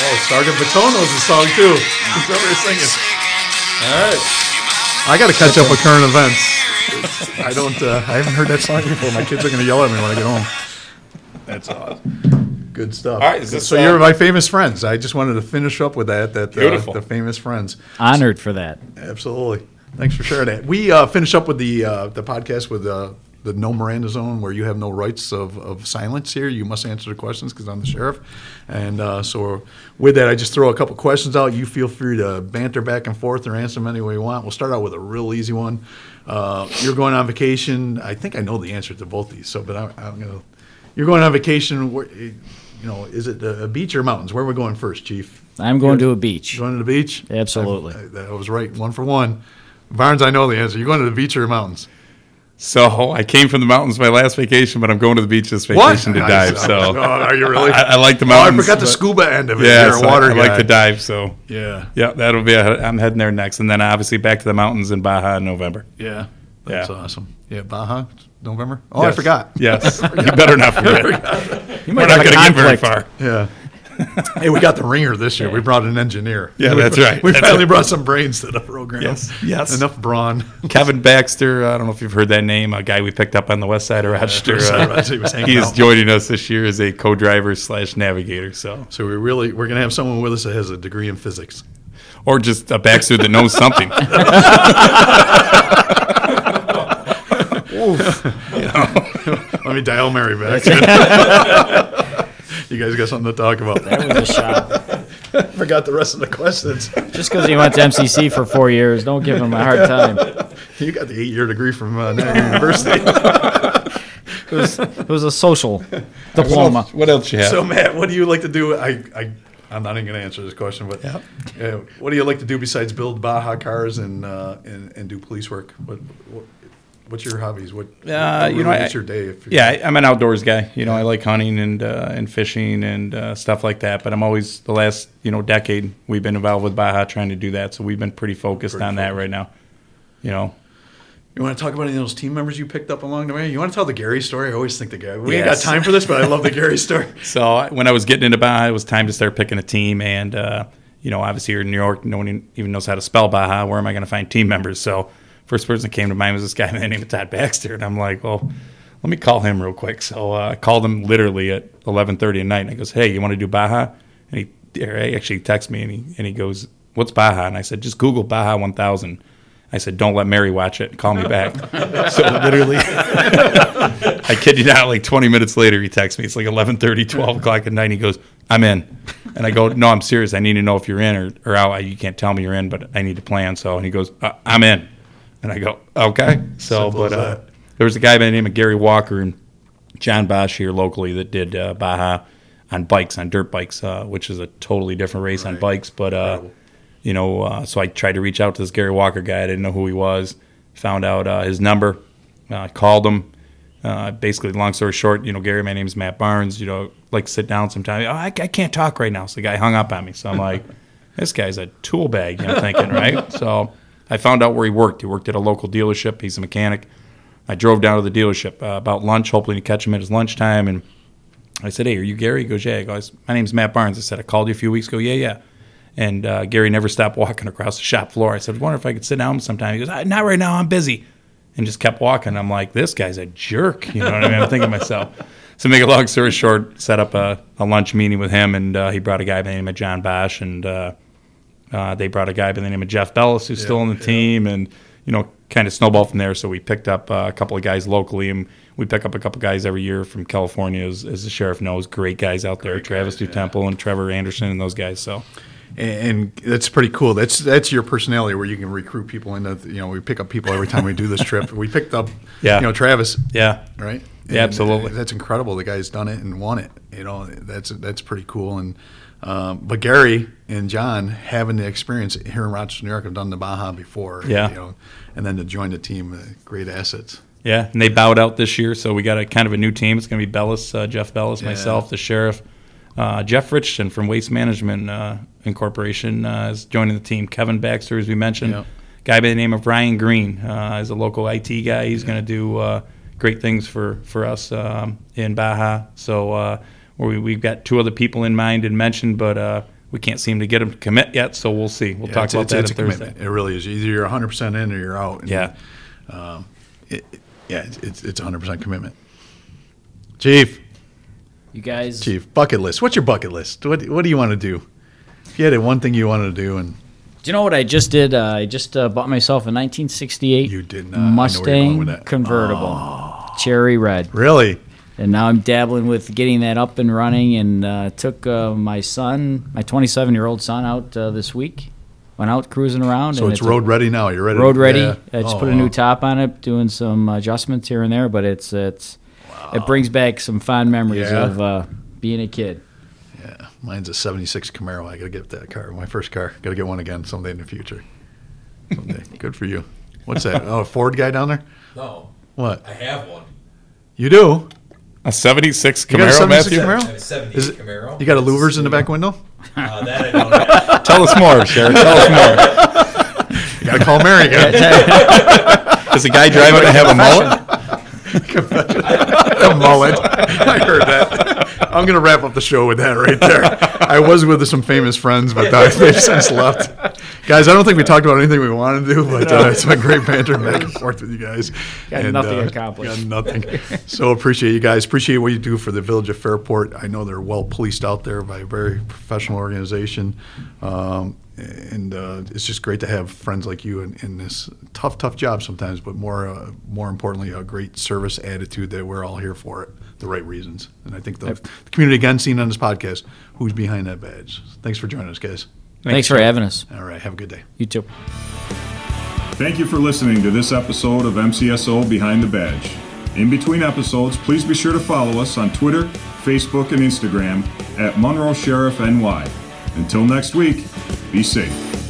Speaker 4: Oh,
Speaker 2: Sergeant Baton knows the song too. He's over here singing. All right. I got to catch up with current events. *laughs* I don't. Uh, I haven't heard that song before. My kids are going to yell at me when I get home. That's awesome. Good stuff.
Speaker 4: All right, is this,
Speaker 2: so
Speaker 4: uh,
Speaker 2: you're my famous friends. I just wanted to finish up with that. That uh, the famous friends.
Speaker 3: Honored for that.
Speaker 2: Absolutely. Thanks for sharing that. We uh, finish up with the uh, the podcast with uh, the no Miranda zone, where you have no rights of, of silence here. You must answer the questions because I'm the sheriff. And uh, so with that, I just throw a couple questions out. You feel free to banter back and forth or answer them any way you want. We'll start out with a real easy one. Uh, you're going on vacation. I think I know the answer to both these. So, but I, I'm gonna. You're going on vacation. Where, you know, is it a beach or mountains? Where are we going first, Chief?
Speaker 3: I'm going to a beach.
Speaker 2: Going to the beach?
Speaker 3: Absolutely.
Speaker 2: I, I was right, one for one. Barnes, I know the answer. You're going to the beach or the mountains?
Speaker 4: So I came from the mountains my last vacation, but I'm going to the beach this vacation to
Speaker 2: Nice.
Speaker 4: dive. So
Speaker 2: Oh, are you really?
Speaker 4: I, I like the
Speaker 2: Oh, I forgot the scuba end of it.
Speaker 4: Yeah,
Speaker 2: You're
Speaker 4: so
Speaker 2: water
Speaker 4: I, I like to dive. So
Speaker 2: Yeah,
Speaker 4: yeah, that'll be. A, I'm heading there next, and then obviously back to the mountains in Baja in November.
Speaker 2: yeah. That's
Speaker 4: Yeah.
Speaker 2: awesome. Yeah, Baja, November. Oh, I forgot.
Speaker 4: Yes, *laughs* you better not *laughs* forget.
Speaker 3: You
Speaker 4: We're
Speaker 3: might
Speaker 4: not
Speaker 3: have a
Speaker 4: going to get very far.
Speaker 2: Yeah. *laughs* hey, we got the ringer this year. We brought an engineer.
Speaker 4: Yeah,
Speaker 2: We-
Speaker 4: that's right.
Speaker 2: We
Speaker 4: That's
Speaker 2: finally
Speaker 4: right.
Speaker 2: brought some brains to the program.
Speaker 4: Yes, yes.
Speaker 2: Enough brawn.
Speaker 4: Kevin Baxter. I don't know if you've heard that name. A guy we picked up on the west side of Rochester.
Speaker 2: West side of
Speaker 4: uh,
Speaker 2: he was hanging
Speaker 4: is
Speaker 2: out.
Speaker 4: joining us this year as a co-driver slash navigator. So,
Speaker 2: So we really we're gonna have someone with us that has a degree in physics.
Speaker 4: or just a Baxter that knows something. *laughs* *laughs*
Speaker 2: Let me dial Mary back. You guys got something to talk about.
Speaker 3: That was a shot. *laughs*
Speaker 2: Forgot the rest of the questions.
Speaker 3: Just because he went to MCC for four years, don't give him a hard time. *laughs*
Speaker 2: You got the eight-year degree from uh, University. *laughs*
Speaker 3: It was, it was a social diploma.
Speaker 4: What else you have?
Speaker 2: So Matt, what do you like to do? I, I I'm not even going to answer this question, but uh, what do you like to do besides build Baja cars and uh, and, and do police work? What, what what's your hobbies? What
Speaker 4: Uh, you know,
Speaker 2: what's
Speaker 4: I-
Speaker 2: your day? If
Speaker 4: Yeah, I'm an outdoors guy. You know, I like hunting and uh, and fishing and uh, stuff like that. But I'm always the last you know decade we've been involved with Baja trying to do that. So we've been pretty focused
Speaker 2: Pretty
Speaker 4: on that right now. You know,
Speaker 2: You want to talk about any of those team members you picked up along the way? You want to tell the Gary story? I always think the Gary. We ain't got time for this, but I love the Gary *laughs* story.
Speaker 4: so when I was getting into Baja, it was time to start picking a team. And uh, you know, obviously here in New York, no one even knows how to spell Baja. Where am I going to find team members? So first person that came to mind was this guy by the name of Todd Baxter, and I'm like, well. Let me call him real quick. So uh, I called him literally at 11:30 at night, and I goes, "Hey, you want to do Baja?" And he, he actually texts me, and he and he goes, "What's Baja?" And I said, "Just Google Baja 1000." I said, "Don't let Mary watch it. Call me back." *laughs* so literally, *laughs* I kid you not. Like 20 minutes later, he texts me. It's like 11:30, 12 o'clock at night. And he goes, "I'm in," and I go, "No, I'm serious. I need to know if you're in or, or out. You can't tell me you're in, but I need to plan." So, and he goes, uh, "I'm in," and I go, "Okay." So,
Speaker 2: Simple
Speaker 4: but uh, there was a guy by the name of Gary Walker and John Bosch here locally that did uh, Baja on bikes, on dirt bikes, uh, which is a totally different race on bikes. But uh, you know, uh, so I tried to reach out to this Gary Walker guy. I didn't know who he was. Found out uh, his number. Uh, called him. Uh, basically, long story short, you know, Gary, my name's Matt Barnes. You know, like sit down sometime. Oh, I, I can't talk right now. So the guy hung up on me. So I'm like, *laughs* this guy's a tool bag. You know, thinking right. So I found out where he worked. He worked at a local dealership. He's a mechanic. I drove down to the dealership uh, about lunch, hoping to catch him at his lunchtime. And I said, "Hey, are you Gary?" He goes, "Yeah." He goes, "My name's Matt Barnes." I said, "I called you a few weeks ago." Yeah, yeah. And uh, Gary never stopped walking across the shop floor. I said, "I wonder if I could sit down sometime." He goes, "Ah, "Not right now. I'm busy." And just kept walking. I'm like, "This guy's a jerk." You know what I mean? I'm thinking to myself. *laughs* So, make a long story short, set up a, a lunch meeting with him, and uh, he brought a guy by the name of John Bosch, and uh, uh, they brought a guy by the name of Jeff Bellis, who's still on the team, and you know, kind of snowballed from there. So we picked up uh, a couple of guys locally, and we pick up a couple of guys every year from California, as, as the sheriff knows. Great guys out there, Travis DuTemple and Trevor Anderson, and those guys. So
Speaker 2: and, and that's pretty cool. That's that's your personality where you can recruit people into. You know, we pick up people every time we do this trip. We picked up,
Speaker 4: Yeah.
Speaker 2: you know, Travis,
Speaker 4: yeah,
Speaker 2: right?
Speaker 4: Yeah, absolutely.
Speaker 2: That's incredible. The guy's done it and won it. You know, that's that's pretty cool. And um, but Gary and John having the experience here in Rochester, New York, have done the Baja before.
Speaker 4: Yeah.
Speaker 2: you know, and then to join the team, uh, great assets.
Speaker 4: yeah, and they bowed out this year, so we got a kind of a new team. It's going to be Bellis, uh, Jeff Bellis, myself, the sheriff. Uh, Jeff Richardson from Waste Management uh, Incorporation uh, is joining the team. Kevin Baxter, as we mentioned,
Speaker 2: Yep.
Speaker 4: guy by the name of Ryan Green uh, is a local IT guy. He's going to do uh, great things for for us um, in Baja. So uh, we we've got two other people in mind and mentioned, but uh, we can't seem to get them to commit yet. So we'll see. We'll
Speaker 2: Yeah,
Speaker 4: talk
Speaker 2: it's,
Speaker 4: about
Speaker 2: it's,
Speaker 4: that
Speaker 2: it's a
Speaker 4: Thursday.
Speaker 2: commitment. It really is. Either you're 100 percent in or you're out. And,
Speaker 4: Yeah.
Speaker 2: um, it, it- yeah, it's it's it's 100 percent commitment. Chief,
Speaker 3: You guys,
Speaker 2: Chief, bucket list. What's your bucket list? What what do you want to do? If you had one thing you wanted to do, and
Speaker 3: do you know what I just did? Uh, I just uh, bought myself a 1968
Speaker 2: You did not. I know where you're going with
Speaker 3: Mustang
Speaker 2: that. Oh.
Speaker 3: convertible, cherry red.
Speaker 2: really,
Speaker 3: and now I'm dabbling with getting that up and running. And uh, took uh, my son, my 27 year old son, out uh, this week. Went out cruising around.
Speaker 2: so
Speaker 3: and
Speaker 2: it's
Speaker 3: a-
Speaker 2: road ready now. You're ready.
Speaker 3: road ready.
Speaker 2: Yeah.
Speaker 3: I just
Speaker 2: Oh,
Speaker 3: put a new
Speaker 2: wow.
Speaker 3: top on it, doing some adjustments here and there. But it's it's it brings back some fond memories
Speaker 2: Yeah.
Speaker 3: of uh, being a kid.
Speaker 2: Yeah, mine's a '76 Camaro. I gotta get that car. My first car. Gotta get one again someday in the future. Someday. *laughs* Good for you. What's that? Oh, a Ford guy down there.
Speaker 6: No,
Speaker 2: What?
Speaker 6: I have one.
Speaker 2: You do?
Speaker 4: A 76
Speaker 2: You got a
Speaker 4: Camaro,
Speaker 2: 76
Speaker 4: Matthew?
Speaker 2: Camaro?
Speaker 6: I have a 78
Speaker 2: Is it-
Speaker 6: Camaro.
Speaker 2: You got a
Speaker 6: It's,
Speaker 2: louvers in the back window?
Speaker 6: Uh, that I don't *laughs* have.
Speaker 4: Tell us more, Sheriff. Tell us more.
Speaker 2: You gotta call Mary again. *laughs*
Speaker 4: Does the guy driving have a mullet? *laughs*
Speaker 2: a mullet. I heard that. I'm gonna wrap up the show with that right there. I was with some famous friends, but uh, *laughs* they've since left. Guys, I don't think we talked about anything we wanted to do, but uh, it's been great banter back and forth with you guys.
Speaker 3: Got nothing accomplished.
Speaker 2: Got nothing. So appreciate you guys. Appreciate what you do for the village of Fairport. I know they're well policed out there by a very professional organization. Um, and uh, it's just great to have friends like you in, in this tough, tough job sometimes, but more, uh, more importantly, a great service attitude that we're all here for it, the right reasons. And I think the, the community again seen on this podcast who's behind that badge. Thanks for joining us, guys.
Speaker 3: Thanks for having us.
Speaker 2: All right, have a good day.
Speaker 3: You too.
Speaker 1: Thank you for listening to this episode of MCSO Behind the Badge. In between episodes, please be sure to follow us on Twitter, Facebook, and Instagram at Monroe Sheriff NY. Until next week, be safe.